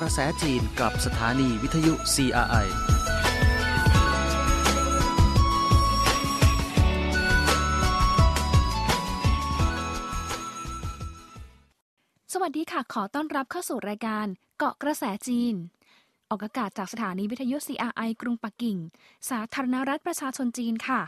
กระแสจีนกับสถานีวิทยุ CRI สวัสดีค่ะ ขอต้อนรับเข้าสู่รายการเกาะกระแสจีน ออกอากาศจากสถานีวิทยุ CRI กรุงปักกิ่ง สาธารณรัฐประชาชนจีนค่ะ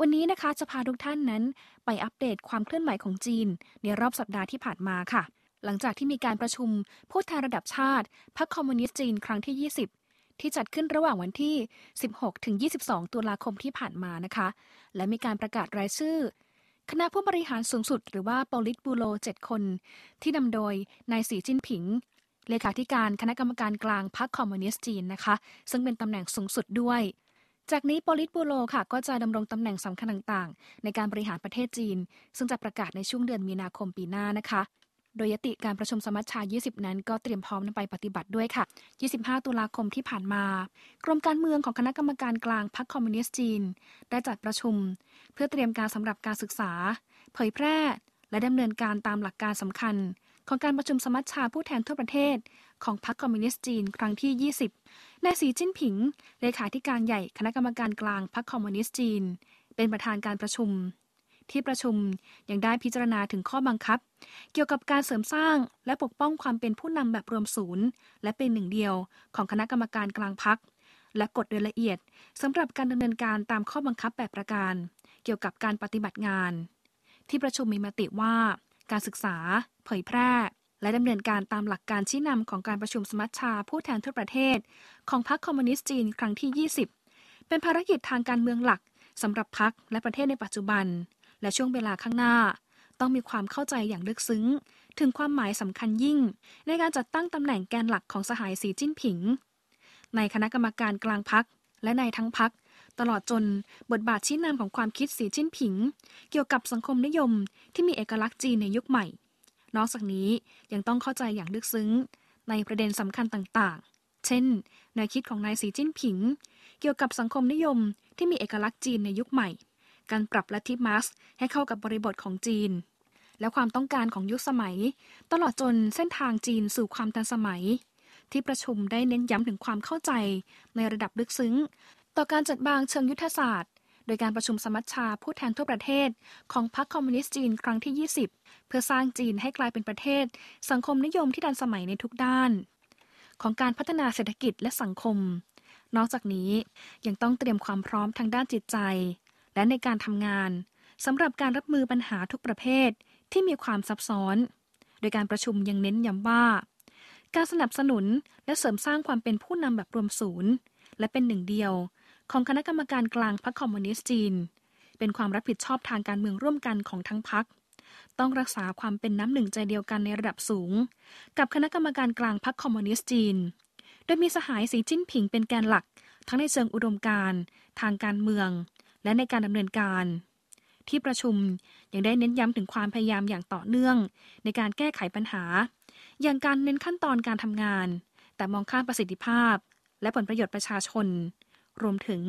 วันนี้นะคะจะพาทุกท่านนั้นไปอัปเดตความเคลื่อนไหวของจีน ในรอบสัปดาห์ที่ผ่านมาค่ะ หลังจากที่มีการประชุมผู้แทนระดับชาติ พรรคคอมมิวนิสต์จีนครั้งที่ 20 ที่จัดขึ้นระหว่างวันที่ 16 ถึง 22 ตุลาคมที่ผ่านมานะคะ และมีการประกาศรายชื่อ คณะผู้บริหารสูงสุดหรือว่าปลิตบูโร 7 คน ที่นำโดยนายสีจิ้นผิง เลขาธิการคณะกรรมการกลางพรรคคอมมิวนิสต์จีนนะคะ ซึ่งเป็นตำแหน่งสูงสุดด้วยจากนี้ปลิตบูโรค่ะ ก็จะดำรงตำแหน่งสำคัญต่างๆ ในการบริหารประเทศจีน ซึ่งจะประกาศในช่วงเดือนมีนาคมปีหน้านะคะ โดยมติการประชุมสมัชชา 20 นั้นก็เตรียมพร้อมนำไปปฏิบัติด้วยค่ะ 25 ตุลาคมที่ผ่านมา กรมการเมืองของคณะกรรมการกลางพรรคคอมมิวนิสต์จีน ได้จัดประชุม เพื่อเตรียมการสำหรับการศึกษา เผยแพร่ และดำเนินการตามหลักการสำคัญ ของการประชุมสมัชชาผู้แทนทั่วประเทศ ของพรรคคอมมิวนิสต์จีน ครั้งที่ 20 นายสีจิ้นผิง เลขาธิการใหญ่คณะกรรมการกลางพรรคคอมมิวนิสต์จีน เป็นประธานการประชุม ที่ประชุมยังได้พิจารณาถึงข้อบังคับ เกี่ยวกับการเสริมสร้างและปกป้องความเป็นผู้นำแบบรวมศูนย์ และเป็นหนึ่งเดียวของคณะกรรมการกลางพรรคและกฎโดยละเอียดสำหรับการดำเนินการตามข้อบังคับแบบประการ เกี่ยวกับการปฏิบัติงาน ที่ประชุมมีมติว่า การศึกษา เผยแพร่และดำเนินการตามหลักการชี้นำของการประชุมสมัชชาผู้แทนทั่วประเทศ ของพรรคคอมมิวนิสต์จีนครั้งที่ 20 เป็นภารกิจทางการเมืองหลักสำหรับพรรคและประเทศในปัจจุบัน และช่วงเวลาข้างหน้า ต้องมีความเข้าใจอย่างลึกซึ้ง ถึงความหมายสำคัญยิ่ง ในการจัดตั้งตำแหน่งแกนหลักของสหายสีจิ้นผิง ในคณะกรรมการกลางพักและในทั้งพักตลอดจนบทบาทชี้นำของความคิดสีจิ้นผิง เกี่ยวกับสังคมนิยมที่มีเอกลักษณ์จีนในยุคใหม่ นอกจากนี้ยังต้องเข้าใจอย่างลึกซึ้ง ในประเด็นสำคัญต่างๆ เช่นแนวคิดของนายสีจิ้นผิง เกี่ยวกับสังคมนิยมที่มีเอกลักษณ์จีนในยุคใหม่ การปรับลัทธิมาร์กซ์ให้เข้ากับบริบทของจีน และความต้องการของยุคสมัย ตลอดจนเส้นทางจีนสู่ความทันสมัย ที่ประชุมได้เน้นย้ำถึงความเข้าใจในระดับลึกซึ้ง ต่อการจัดบางเชิงยุทธศาสตร์ โดยการประชุมสมัชชาผู้แทนทั่วประเทศ ของพรรคคอมมิวนิสต์จีนครั้งที่ 20 เพื่อสร้างจีนให้กลายเป็นประเทศ สังคมนิยมที่ทันสมัยในทุกด้าน ของการพัฒนาเศรษฐกิจและสังคมนอกจากนี้ยังต้องเตรียมความพร้อมทางด้านจิตใจ และในการทำงานสำหรับการรับมือปัญหาทุกประเภทที่มีความซับซ้อน โดยการประชุมยังเน้นย้ำว่า การสนับสนุนและเสริมสร้างความเป็นผู้นำแบบรวมศูนย์ และเป็นหนึ่งเดียว ของคณะกรรมการกลางพรรคคอมมิวนิสต์จีน เป็นความรับผิดชอบทางการเมืองร่วมกันของทั้งพรรคต้องรักษาความเป็นน้ำหนึ่งใจเดียวกันในระดับสูง กับคณะกรรมการกลางพรรคคอมมิวนิสต์จีน โดยมีสหายสีจิ้นผิงเป็นแกนหลัก ทั้งในเชิงอุดมการณ์ทางการเมือง และในการดำเนินการ ที่ประชุมยังได้เน้นย้ำถึงความพยายามอย่างต่อเนื่อง ในการแก้ไขปัญหา อย่างการเน้นขั้นตอนการทำงาน แต่มองข้ามประสิทธิภาพ และผลประโยชน์ประชาชน รวมถึง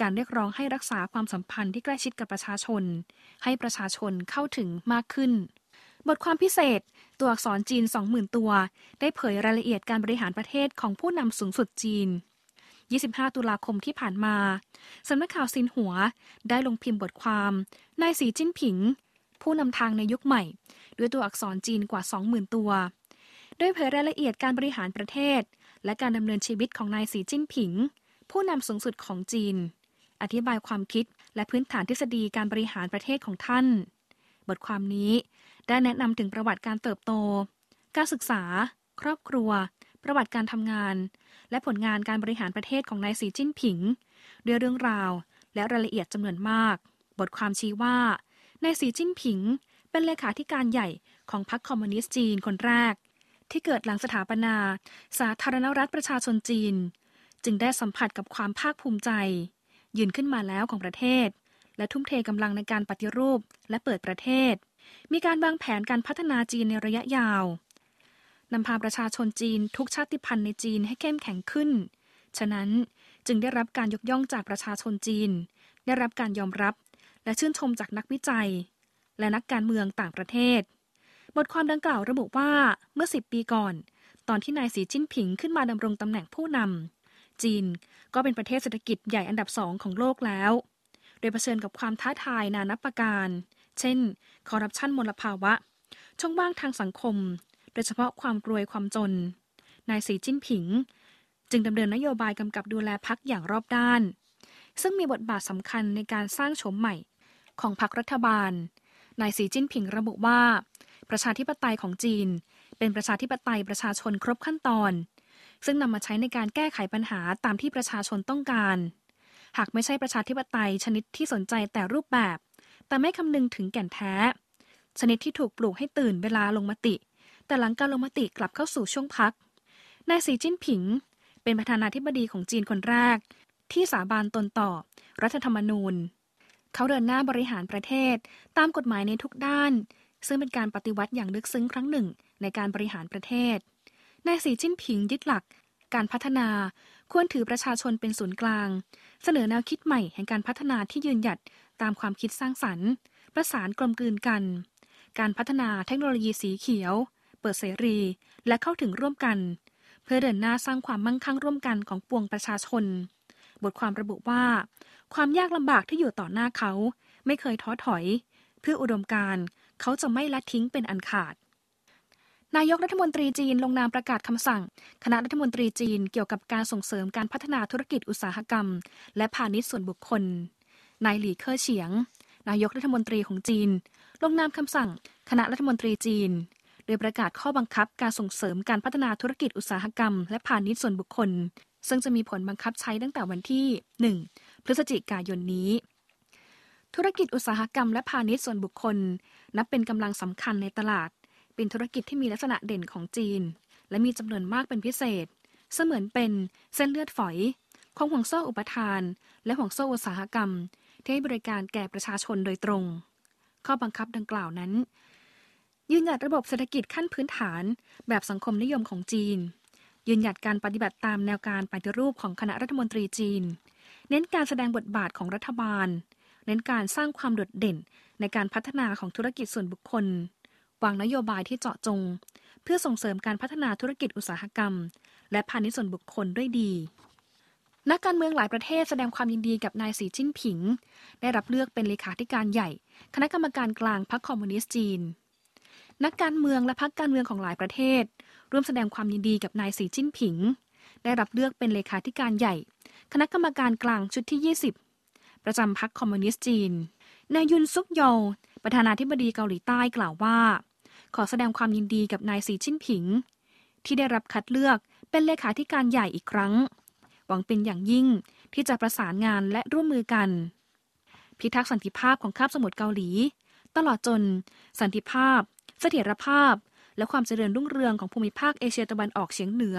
การเรียกร้องให้รักษาความสัมพันธ์ที่ใกล้ชิดกับประชาชน ให้ประชาชนเข้าถึงมากขึ้นบทความพิเศษ ตัวอักษรจีน 20,000 ตัว ได้เผยรายละเอียดการบริหารประเทศของผู้นำสูงสุดจีน 25 ตุลาคมที่ผ่านมา สำนักข่าวซินหัวได้ลงพิมพ์บทความนายสีจิ้นผิง ผู้นำทางในยุคใหม่ ด้วยตัวอักษรจีนกว่า 20,000 ตัว โดยเผยรายละเอียดการบริหารประเทศ และการดำเนินชีวิตของนายสีจิ้นผิง ผู้นำสูงสุดของจีน อธิบายความคิดและพื้นฐานทฤษฎีการบริหารประเทศของท่าน บทความนี้ได้แนะนำถึงประวัติการเติบโต การศึกษา ครอบครัว ประวัติการทำงาน และผลงานการบริหารประเทศของนายสีจิ้นผิง ด้วยเรื่องราวและรายละเอียดจำนวนมาก บทความชี้ว่านายสีจิ้นผิง เป็นเลขาธิการใหญ่ของพรรคคอมมิวนิสต์จีนคนแรก ที่เกิดหลังสถาปนา สาธารณรัฐประชาชนจีน จึงได้สัมผัสกับความภาคภูมิใจ ยืนขึ้นมาแล้วของประเทศ และทุ่มเทกำลังในการปฏิรูปและเปิดประเทศ มีการวางแผนการพัฒนาจีนในระยะยาว นำพาประชาชนจีนทุกชาติพันธุ์ในจีนให้เข้มแข็งขึ้น ฉะนั้นจึงได้รับการยกย่องจากประชาชนจีน ได้รับการยอมรับ และชื่นชมจากนักวิจัย และนักการเมืองต่างประเทศ บทความดังกล่าวระบุว่าเมื่อ 10 ปีก่อน ตอนที่นายสีจิ้นผิงขึ้นมาดำรงตำแหน่งผู้นำจีนก็เป็นประเทศเศรษฐกิจใหญ่อันดับสองของโลกแล้ว โดยเผชิญกับความท้าทายนานับประการ เช่น คอร์รัปชันมลภาวะ ช่องว่างทางสังคม โดยเฉพาะความรวยความจน นายสีจิ้นผิง จึงดำเนินนโยบายกำกับดูแลพักอย่างรอบด้าน ซึ่งมีบทบาทสำคัญในการสร้างโฉมใหม่ของพรรครัฐบาล นายสีจิ้นผิงระบุว่า ประชาธิปไตยของจีน เป็นประชาธิปไตยประชาชนครบขั้นตอน ซึ่งนำมาใช้ในการแก้ไขปัญหาตามที่ประชาชนต้องการ หากไม่ใช่ประชาธิปไตยชนิดที่สนใจแต่รูปแบบ แต่ไม่คำนึงถึงแก่นแท้ ชนิดที่ถูกปลูกให้ตื่นเวลาลงมติ แต่หลังการลงมติกลับเข้าสู่ช่วงพัก นายสีจิ้นผิง เป็นประธานาธิบดีของจีนคนแรก ที่สาบานตนต่อ รัฐธรรมนูญ เขาเดินหน้าบริหารประเทศ ตามกฎหมายในทุกด้าน ซึ่งเป็นการปฏิวัติอย่างลึกซึ้งครั้งหนึ่งในการบริหารประเทศ นายสีจิ้นผิงยึดหลัก การพัฒนาควรถือประชาชนเป็นศูนย์กลาง เสนอแนวคิดใหม่แห่งการพัฒนาที่ยืนหยัดตามความคิดสร้างสรรค์ ประสานกลมกลืนกัน การพัฒนาเทคโนโลยีสีเขียว เปิดเสรี และเข้าถึงร่วมกัน เพื่อเดินหน้าสร้างความมั่งคั่งร่วมกันของปวงประชาชน บทความระบุว่า ความยากลำบากที่อยู่ต่อหน้าเขา ไม่เคยท้อถอย เพื่ออุดมการเขาจะไม่ละทิ้งเป็นอันขาดนายกรัฐมนตรีจีนลงนามประกาศคำสั่ง คณะรัฐมนตรีจีนเกี่ยวกับการส่งเสริมการพัฒนาธุรกิจอุตสาหกรรม และพาณิชย์ส่วนบุคคล นายหลี่เค่อเฉียง นายกรัฐมนตรีของจีน ลงนามคำสั่ง คณะรัฐมนตรีจีน ดยประกาศข้อบังคับการส่งเสริมการพัฒนาธุรกิจอุตสาหกรรม และพาณิชย์ส่วนบุคคล ซึ่งจะมีผลบังคับใช้ตั้งแต่วันที่ 1 พฤศจิกายนนี้ ธุรกิจอุตสาหกรรมและพาณิชย์ส่วนบุคคล นับเป็นกำลังสำคัญในตลาด เป็นธุรกิจที่มีลักษณะเด่นของจีน และมีจำนวนมากเป็นพิเศษ เสมือนเป็นเส้นเลือดฝอยของห่วงโซ่อุปทาน และห่วงโซ่อุตสาหกรรม ที่ให้บริการแก่ประชาชนโดยตรง ข้อบังคับดังกล่าวนั้น ยืนหยัดระบบเศรษฐกิจขั้นพื้นฐาน แบบสังคมนิยมของจีน ยืนหยัดการปฏิบัติตามแนวการปฏิรูปของคณะรัฐมนตรีจีน เน้นการแสดงบทบาทของรัฐบาล เน้นการสร้างความโดดเด่นในการพัฒนาของธุรกิจส่วนบุคคล วางนโยบายที่เจาะจง เพื่อส่งเสริมการพัฒนาธุรกิจอุตสาหกรรม และพาณิชย์ส่วนบุคคลด้วยดีนักการเมืองหลายประเทศแสดงความยินดีกับนายสีจิ้นผิง ได้รับเลือกเป็นเลขาธิการใหญ่ คณะกรรมการกลางพรรคคอมมิวนิสต์จีน นักการเมืองและพรรคการเมืองของหลายประเทศ ร่วมแสดงความยินดีกับนายสีจิ้นผิง ได้รับเลือกเป็นเลขาธิการใหญ่ คณะกรรมการกลางชุดที่ 20 ประจำพรรคคอมมิวนิสต์จีน นายยุนซุกโยประธานาธิบดีเกาหลีใต้กล่าวว่า ขอแสดงความยินดีกับนายสีชิ้นผิง ที่ได้รับคัดเลือกเป็นเลขาธิการใหญ่อีกครั้ง หวังเป็นอย่างยิ่งที่จะประสานงานและร่วมมือกัน พิทักษ์สันติภาพของคาบสมุทรเกาหลี ตลอดจนสันติภาพ เสถียรภาพ และความเจริญรุ่งเรืองของภูมิภาคเอเชียตะวันออกเฉียงเหนือ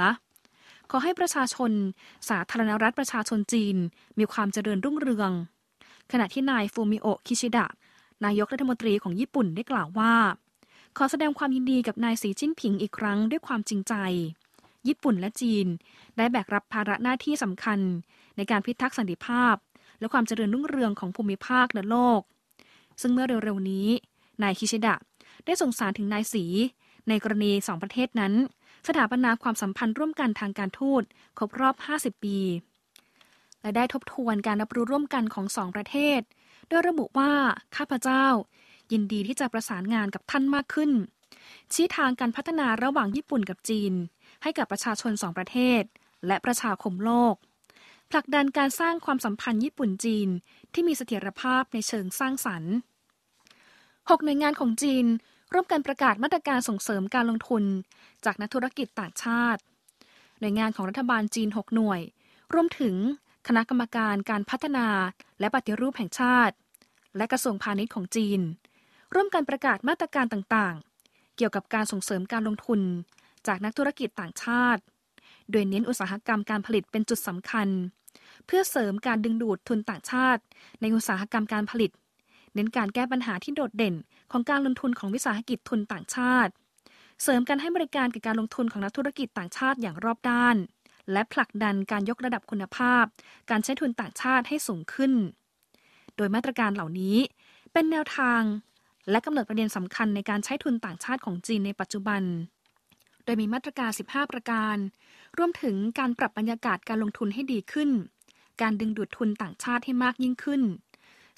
ขอให้ประชาชน สาธารณรัฐประชาชนจีน มีความเจริญรุ่งเรือง ขณะที่นายฟูมิโอคิชิดะ นายกรัฐมนตรีของญี่ปุ่นได้กล่าวว่า ขอแสดงความยินดีกับนายสีจิ้นผิงอีกครั้งด้วยความจริงใจ ญี่ปุ่นและจีน ได้แบกรับภาระหน้าที่สำคัญ ในการพิทักษ์สันติภาพ และความเจริญรุ่งเรืองของภูมิภาคและโลกซึ่งเมื่อเร็วๆนี้ นายคิชิดะ ได้ส่งสารถึงนายสี ในกรณีสองประเทศนั้น สถาปนาความสัมพันธ์ร่วมกันทางการทูตครบรอบ 50 ปี และได้ทบทวนการรับรู้ร่วมกันของสองประเทศ โดยระบุว่าข้าพเจ้า ยินดีที่จะประสานงานกับท่านมากขึ้น ชี้ทางการพัฒนาระหว่างญี่ปุ่นกับจีน ให้กับประชาชนสองประเทศ และประชาคมโลกผลักดันการสร้างความสัมพันธ์ญี่ปุ่นจีนที่มีเสถียรภาพในเชิงสร้างสรรค์ หกหน่วยงานของจีน ร่วมกันประกาศมาตรการส่งเสริมการลงทุน จากนักธุรกิจต่างชาติ หน่วยงานของรัฐบาลจีน 6 หน่วย รวมถึงคณะกรรมการการพัฒนาและปฏิรูปแห่งชาติ และกระทรวงพาณิชย์ของจีน ร่วมกันประกาศมาตรการต่างๆ เกี่ยวกับการส่งเสริมการลงทุน จากนักธุรกิจต่างชาติ โดยเน้นอุตสาหกรรมการผลิตเป็นจุดสำคัญ เพื่อเสริมการดึงดูดทุนต่างชาติ ในอุตสาหกรรมการผลิต เน้นการแก้ปัญหาที่โดดเด่น ของการลงทุนของวิสาหกิจทุนต่างชาติ เสริมการให้บริการกับการลงทุนของนักธุรกิจต่างชาติอย่างรอบด้าน และผลักดันการยกระดับคุณภาพ การใช้ทุนต่างชาติให้สูงขึ้น โดยมาตรการเหล่านี้ เป็นแนวทาง และกำหนดประเด็นสำคัญในการใช้ทุนต่างชาติของจีนในปัจจุบัน โดยมีมาตรการ 15 ประการ รวมถึงการปรับบรรยากาศการลงทุนให้ดีขึ้น การดึงดูดทุนต่างชาติให้มากยิ่งขึ้น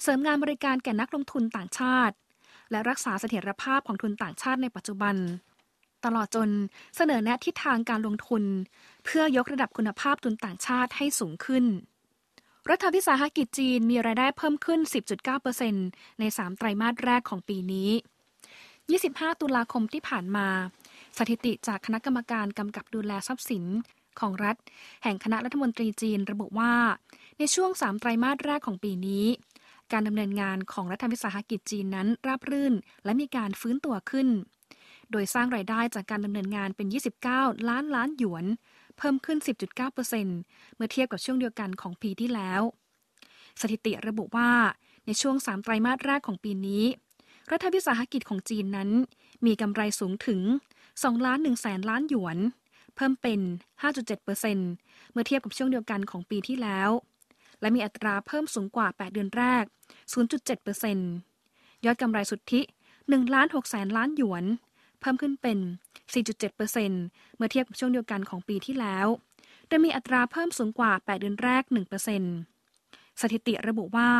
เสริมงานบริการแก่นักลงทุนต่างชาติ และรักษาเสถียรภาพของทุนต่างชาติในปัจจุบัน ตลอดจนเสนอแนะทิศทางการลงทุน เพื่อยกระดับคุณภาพทุนต่างชาติให้สูงขึ้น รัฐวิสาหกิจจีนมีรายได้เพิ่มขึ้น 10.9%ใน 3 ไตรมาสแรกของปีนี้ 25 ตุลาคมที่ผ่านมา สถิติจากคณะกรรมการกำกับดูแลทรัพย์สินของรัฐ แห่งคณะรัฐมนตรีจีนระบุว่า ในช่วง 3 ไตรมาสแรกของปีนี้ การดำเนินงานของรัฐวิสาหกิจจีนนั้นราบรื่น และมีการฟื้นตัวขึ้น โดยสร้างรายได้จากการดำเนินงานเป็น 29 ล้านล้านหยวน เพิ่มขึ้น 10.9%เมื่อเทียบกับช่วงเดียวกันของปีที่แล้ว สถิติระบุว่าในช่วง 3 ไตรมาสแรกของปีนี้ รัฐวิสาหกิจของจีนนั้น มีกำไรสูงถึง2ล้าน1แสนล้านหยวน เพิ่มเป็น 5.7%เมื่อเทียบกับช่วงเดียวกันของปีที่แล้ว และมีอัตราเพิ่มสูงกว่า 8 เดือนแรก 0.7%ยอดกำไรสุทธิ1ล้าน6แสนล้านหยวน เพิ่มขึ้นเป็น 4.7%เมื่อเทียบกับช่วงเดียวกันของปีที่แล้ว โดยมีอัตราเพิ่มสูงกว่า 8 เดือนแรก 1%สถิติระบุว่า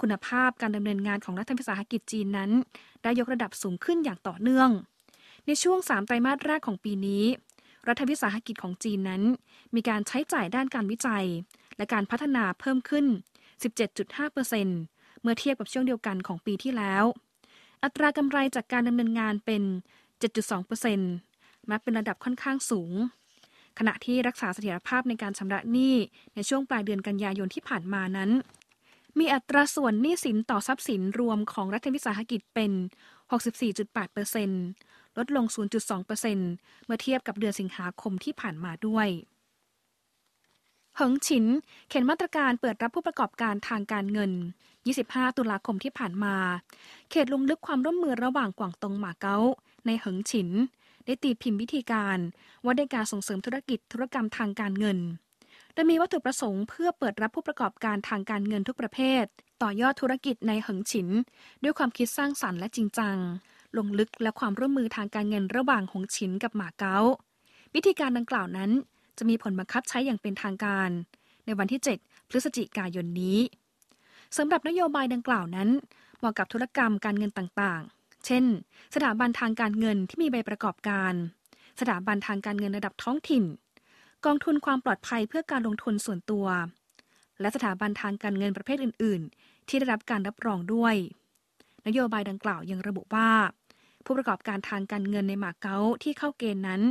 คุณภาพการดำเนินงานของรัฐวิสาหกิจจีนนั้น ได้ยกระดับสูงขึ้นอย่างต่อเนื่อง ในช่วง 3 ไตรมาสแรกของปีนี้ รัฐวิสาหกิจของจีนนั้น มีการใช้จ่ายด้านการวิจัย และการพัฒนาเพิ่มขึ้น 17.5%เมื่อเทียบกับช่วงเดียวกันของปีที่แล้ว อัตรากำไรจากการดำเนินงานเป็น 7.2%นับเป็นระดับค่อนข้างสูง ขณะที่รักษาเสถียรภาพในการชำระหนี้ในช่วงปลายเดือนกันยายนที่ผ่านมานั้น มีอัตราส่วนหนี้สินต่อทรัพย์สินรวมของรัฐวิสาหกิจเป็น 64.8% ลดลง 0.2%เมื่อเทียบกับเดือนสิงหาคมที่ผ่านมาด้วยเหิงฉินเขียนมาตรการเปิดรับผู้ประกอบการทางการเงิน 25 ตุลาคมที่ผ่านมา เขตลงลึกความร่วมมือระหว่างกวางตงหมาเก๊า ในเหิงฉิน ได้ตีพิมพ์วิธีการว่าด้การส่งเสริมธุรกิจธุรกรรมทางการเงิน โดยมีวัตถุประสงค์เพื่อเปิดรับผู้ประกอบการทางการเงินทุกประเภท ต่อยอดธุรกิจในเหิงฉิน ด้วยความคิดสร้างสรรค์และจริงจัง ลงลึกและความร่วมมือทางการเงินระหว่างหงฉินกับหมาเก๊าวิธีการดังกล่าวนั้น จะมีผลบังคับใช้อย่างเป็นทางการ ในวันที่ 7 พฤศจิกายนนี้สำหรับนโยบายดังกล่าวนั้น เหมาะกับธุรกรรมการเงินต่างๆ เช่น สถาบันทางการเงินที่มีใบประกอบการ สถาบันทางการเงินระดับท้องถิ่น กองทุนความปลอดภัยเพื่อการลงทุนส่วนตัว และสถาบันทางการเงินประเภทอื่น ๆ ที่ได้รับการรับรองด้วย นโยบายดังกล่าวยังระบุว่า ผู้ประกอบการทางการเงินในมาเก๊าที่เข้าเกณฑ์นั้น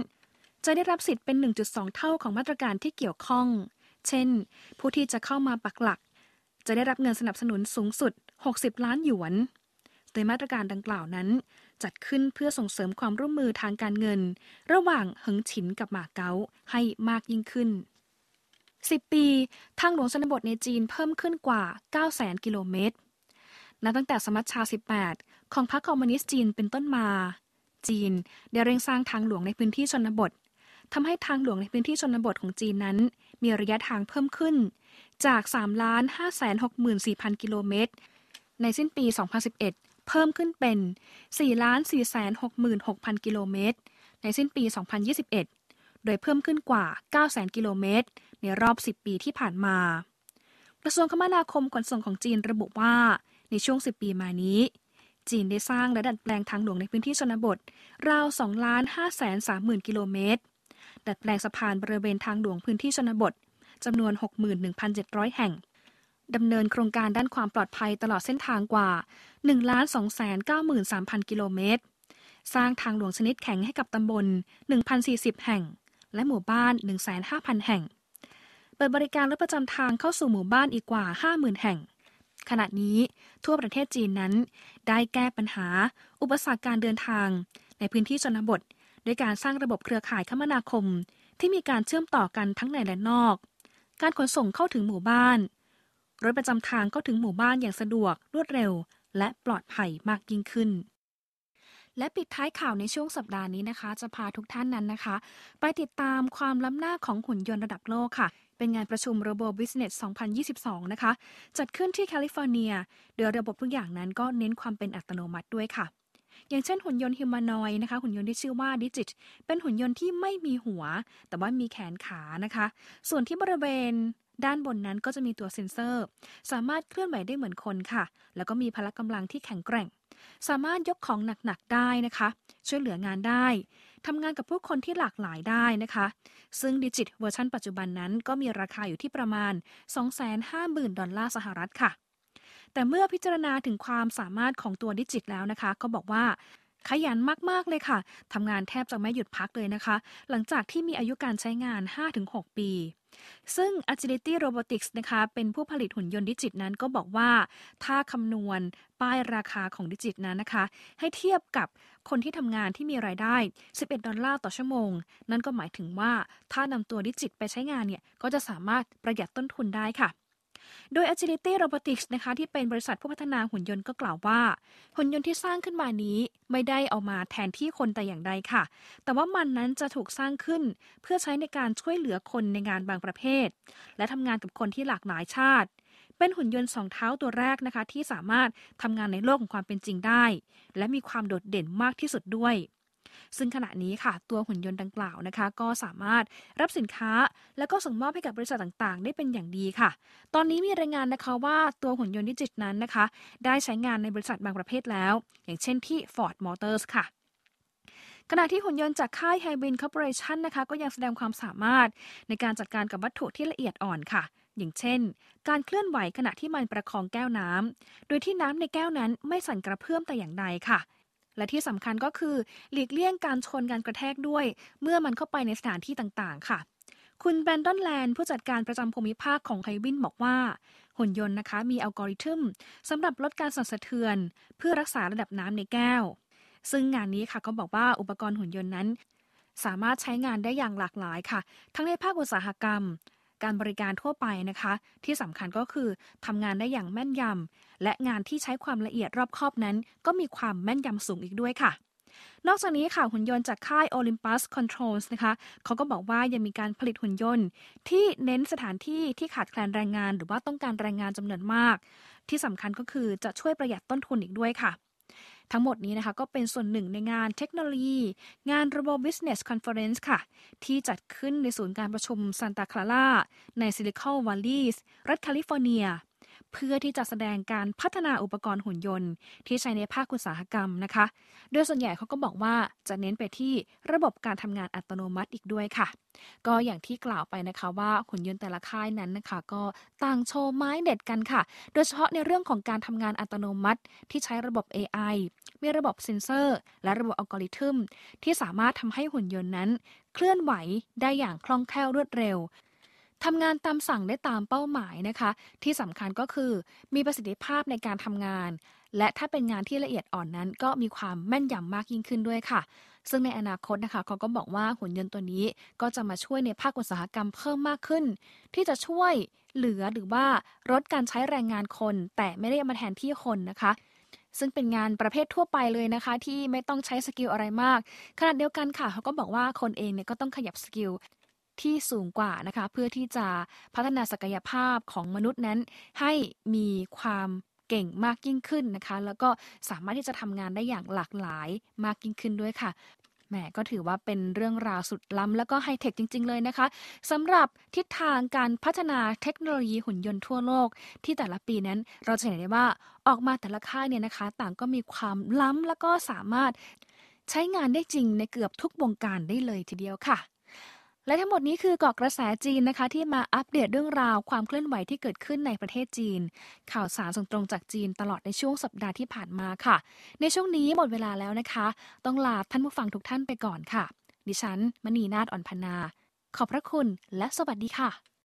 จะได้รับสิทธิ์เป็น 1.2 เท่าของมาตรการที่เกี่ยวข้อง เช่น ผู้ที่จะเข้ามาปักหลัก จะได้รับเงินสนับสนุนสูงสุด 60 ล้านหยวนโดยมาตรการดังกล่าวนั้น จัดขึ้นเพื่อส่งเสริมความร่วมมือทางการเงิน ระหว่างเหิงฉินกับหมาเก๊าให้มากยิ่งขึ้น 10 ปี ทางหลวงชนบทในจีนเพิ่มขึ้นกว่า 900,000 กิโลเมตร นับตั้งแต่สมัชชา 18 ของพรรคคอมมิวนิสต์จีนเป็นต้นมา จีนได้เร่งสร้างทางหลวงในพื้นที่ชนบททำให้ทางหลวงในพื้นที่ชนบทของจีนนั้น มีระยะทางเพิ่มขึ้น จาก 3 ล้าน5 6 4 0 0 0 กิโลเมตร ในสิ้นปี 2011 เพิ่มขึ้นเป็น4ล้าน4 6 6 0 0 กิโลเมตร ในสิ้นปี 2021 โดยเพิ่มขึ้นกว่า 900,000 กิโลเมตร ในรอบ 10 ปีที่ผ่านมากระทรวงคมนาคมขนส่งของจีนระบุว่า ในช่วง 10 ปีมานี้ จีนได้สร้างและดัดแปลงทางหลวงในพื้นที่ชนบท ราว2ล้าน5 3 0 0 0 0 กิโลเมตร ดัดแปลงสะพานบริเวณทางหลวงพื้นที่ชนบทจำนวน 61,700 แห่งดำเนินโครงการด้านความปลอดภัยตลอดเส้นทางกว่า 1 2 9 3 0 0 0 กิโลเมตร สร้างทางหลวงชนิดแข็งให้กับตำบล 1,040 แห่ง และหมู่บ้าน 15,000 แห่ง เปิดบริการรถประจำทางเข้าสู่หมู่บ้านอีกกว่า 50,000 แห่ง ขณะนี้ทั่วประเทศจีนนั้น ได้แก้ปัญหา อุปสรรคการเดินทาง ในพื้นที่ชนบท ด้วยการสร้างระบบเครือข่ายคมนาคม ที่มีการเชื่อมต่อกันทั้งในและนอก การขนส่งเข้าถึงหมู่บ้านรถประจำทางเข้าถึงหมู่บ้านอย่างสะดวกรวดเร็ว และปลอดภัยมากยิ่งขึ้น และปิดท้ายข่าวในช่วงสัปดาห์นี้นะคะ จะพาทุกท่านนั้นนะคะ ไปติดตามความล้ำหน้าของหุ่นยนต์ระดับโลกค่ะ เป็นงานประชุม Robo Business 2022 นะคะ จัดขึ้นที่แคลิฟอร์เนีย โดยระบบทุกอย่างนั้นก็เน้นความเป็นอัตโนมัติด้วยค่ะอย่างเช่นหุ่นยนต์ humanoid นะคะ หุ่นยนต์ที่ชื่อว่า Digit เป็นหุ่นยนต์ที่ไม่มีหัว แต่ว่ามีแขนขานะคะ ส่วนที่บริเวณ ด้านบนนั้นก็จะมีตัวเซ็นเซอร์ สามารถเคลื่อนไหวได้เหมือนคนค่ะ แล้วก็มีพละกำลังที่แข็งแกร่ง สามารถยกของหนักๆได้นะคะ ช่วยเหลืองานได้ทำงานกับผู้คนที่หลากหลายได้นะคะ ซึ่ง Digit เวอร์ชันปัจจุบันนั้นก็มีราคาอยู่ที่ประมาณ 250,000 ดอลลาร์สหรัฐค่ะ แต่เมื่อพิจารณาถึงความสามารถของตัว Digit แล้วนะคะ ก็บอกว่า ขยันมากๆเลยค่ะทำงานแทบจะไม่หยุดพักเลยนะคะ หลังจากที่มีอายุการใช้งาน 5-6 ปี ซึ่ง Agility Robotics นะคะเป็นผู้ผลิตหุ่นยนต์ Digit นั้นก็บอกว่า ถ้าคำนวณป้ายราคาของ Digit นั้นนะคะ ให้เทียบกับคนที่ทำงานที่มีรายได้ 11 ดอลลาร์ต่อชั่วโมง นั่นก็หมายถึงว่าถ้านำตัวดิจิตไปใช้งานเนี่ยก็จะสามารถประหยัดต้นทุนได้ค่ะ โดย Agility Robotics นะคะที่เป็นบริษัทผู้พัฒนาหุ่นยนต์ก็กล่าวว่า หุ่นยนต์ที่สร้างขึ้นมานี้ไม่ได้เอามาแทนที่คนแต่อย่างใดค่ะ แต่ว่ามันนั้นจะถูกสร้างขึ้น เพื่อใช้ในการช่วยเหลือคนในงานบางประเภท และทำงานกับคนที่หลากหลายชาติ เป็นหุ่นยนต์สองเท้าตัวแรกนะคะที่สามารถทำงานในโลกของความเป็นจริงได้ และมีความโดดเด่นมากที่สุดด้วย ซึ่งขณะนี้ค่ะ ตัวหุ่นยนต์ดังกล่าวนะคะ ก็สามารถรับสินค้า และก็ส่งมอบให้กับบริษัทต่างๆ ได้เป็นอย่างดีค่ะ ตอนนี้มีรายงานนะคะว่าตัวหุ่นยนต์ดิจิตนั้นนะคะ ได้ใช้งานในบริษัทบางประเภทแล้ว อย่างเช่นที่ Ford Motors ค่ะขณะที่หุ่นยนต์จากค่าย h y b r i n Corporation นะคะ ก็ยังแสดงความสามารถในการจัดการกับวัตถุที่ละเอียดอ่อนค่ะ อย่างเช่น การเคลื่อนไหวขณะที่มันประคองแก้วน้ำโดยที่น้ำในแก้วนั้นไม่สั่นกระเพื่อมแต่อย่างใดค่ะ และที่สำคัญก็คือหลีกเลี่ยงการชนการกระแทกด้วย เมื่อมันเข้าไปในสถานที่ต่างๆ ค่ะ คุณแบรนดอนแลนด์ผู้จัดการประจำภูมิภาคของไฮวินบอกว่า หุ่นยนต์นะคะมีอัลกอริทึมสำหรับลดการสั่นสะเทือน เพื่อรักษาระดับน้ำในแก้ว ซึ่งงานนี้ค่ะก็บอกว่าอุปกรณ์หุ่นยนต์นั้น สามารถใช้งานได้อย่างหลากหลายค่ะ ทั้งในภาคอุตสาหกรรม การบริการทั่วไปนะคะ ที่สำคัญก็คือทำงานได้อย่างแม่นยำและงานที่ใช้ความละเอียดรอบคอบนั้น ก็มีความแม่นยำสูงอีกด้วยค่ะนอกจากนี้ค่ะหุ่นยนต์จากค่าย Olympus Controls นะคะเขาก็บอกว่ายังมีการผลิตหุ่นยนต์ ที่เน้นสถานที่ที่ขาดแคลนแรงงาน หรือว่าต้องการแรงงานจำนวนมาก ที่สำคัญก็คือจะช่วยประหยัดต้นทุนอีกด้วยค่ะ ทั้งหมดนี้นะคะก็เป็นส่วนหนึ่งในงานเทคโนโลยี งานระบบ Business Conference ค่ะ ที่จัดขึ้นในศูนย์การประชุมซานตาคลาร่าในซิลิคอนวัลลีสรัฐแคลิฟอร์เนีย เพื่อที่จะแสดงการพัฒนาอุปกรณ์หุ่นยนต์ ที่ใช้ในภาคอุตสาหกรรมนะคะ โดยส่วนใหญ่เขาก็บอกว่าจะเน้นไปที่ระบบการทำงานอัตโนมัติอีกด้วยค่ะ ก็อย่างที่กล่าวไปนะคะว่าหุ่นยนต์แต่ละค่ายนั้นนะคะ ก็ต่างโชว์ไม้เด็ดกันค่ะ โดยเฉพาะในเรื่องของการทำงานอัตโนมัติ ที่ใช้ระบบ AI มีระบบเซ็นเซอร์ และระบบอัลกอริทึมที่สามารถทำให้หุ่นยนต์นั้น เคลื่อนไหวได้อย่างคล่องแคล่วรวดเร็ว ทำงานตามสั่งได้ตามเป้าหมายนะคะ ที่สำคัญก็คือ มีประสิทธิภาพในการทำงาน และถ้าเป็นงานที่ละเอียดอ่อนนั้น ก็มีความแม่นยำมากยิ่งขึ้นด้วยค่ะ ซึ่งในอนาคตนะคะเขาก็บอกว่าหุ่นยนต์ตัวนี้ก็จะมาช่วยในภาคอุตสาหกรรมเพิ่มมากขึ้น ที่จะช่วยเหลือหรือว่าลดการใช้แรงงานคน แต่ไม่ได้มาแทนที่คนนะคะซึ่งเป็นงานประเภททั่วไปเลยนะคะ ที่ไม่ต้องใช้ skill อะไรมากขณะเดียวกันค่ะเขาก็บอกว่าคนเองเนี่ยก็ต้องขยับ skill ที่สูงกว่านะคะเพื่อที่จะพัฒนาศักยภาพของมนุษย์นั้น ให้มีความเก่งมากยิ่งขึ้นนะคะ แล้วก็สามารถที่จะทำงานได้อย่างหลากหลายมากยิ่งขึ้นด้วยค่ะแหมก็ถือว่าเป็นเรื่องราวสุดล้ำแล้วก็ไฮเทคจริง ๆ เลยนะคะสำหรับทิศทางการพัฒนาเทคโนโลยีหุ่นยนต์ทั่วโลก ที่แต่ละปีนั้นเราจะเห็นได้ว่าออกมาแต่ละค่ายเนี่ยนะคะ ต่างก็มีความล้ำแล้วก็สามารถใช้งานได้จริงในเกือบทุกวงการได้เลยทีเดียวค่ะ และทั้งหมดนี้คือเกาะกระแสจีนนะคะ ที่มาอัปเดตเรื่องราวความเคลื่อนไหวที่เกิดขึ้นในประเทศจีน ข่าวสารส่งตรงจากจีนตลอดในช่วงสัปดาห์ที่ผ่านมาค่ะ ในช่วงนี้หมดเวลาแล้วนะคะ ต้องลาท่านผู้ฟังทุกท่านไปก่อนค่ะ ดิฉันมณีนาฏอ่อนพนา ขอบพระคุณและสวัสดีค่ะ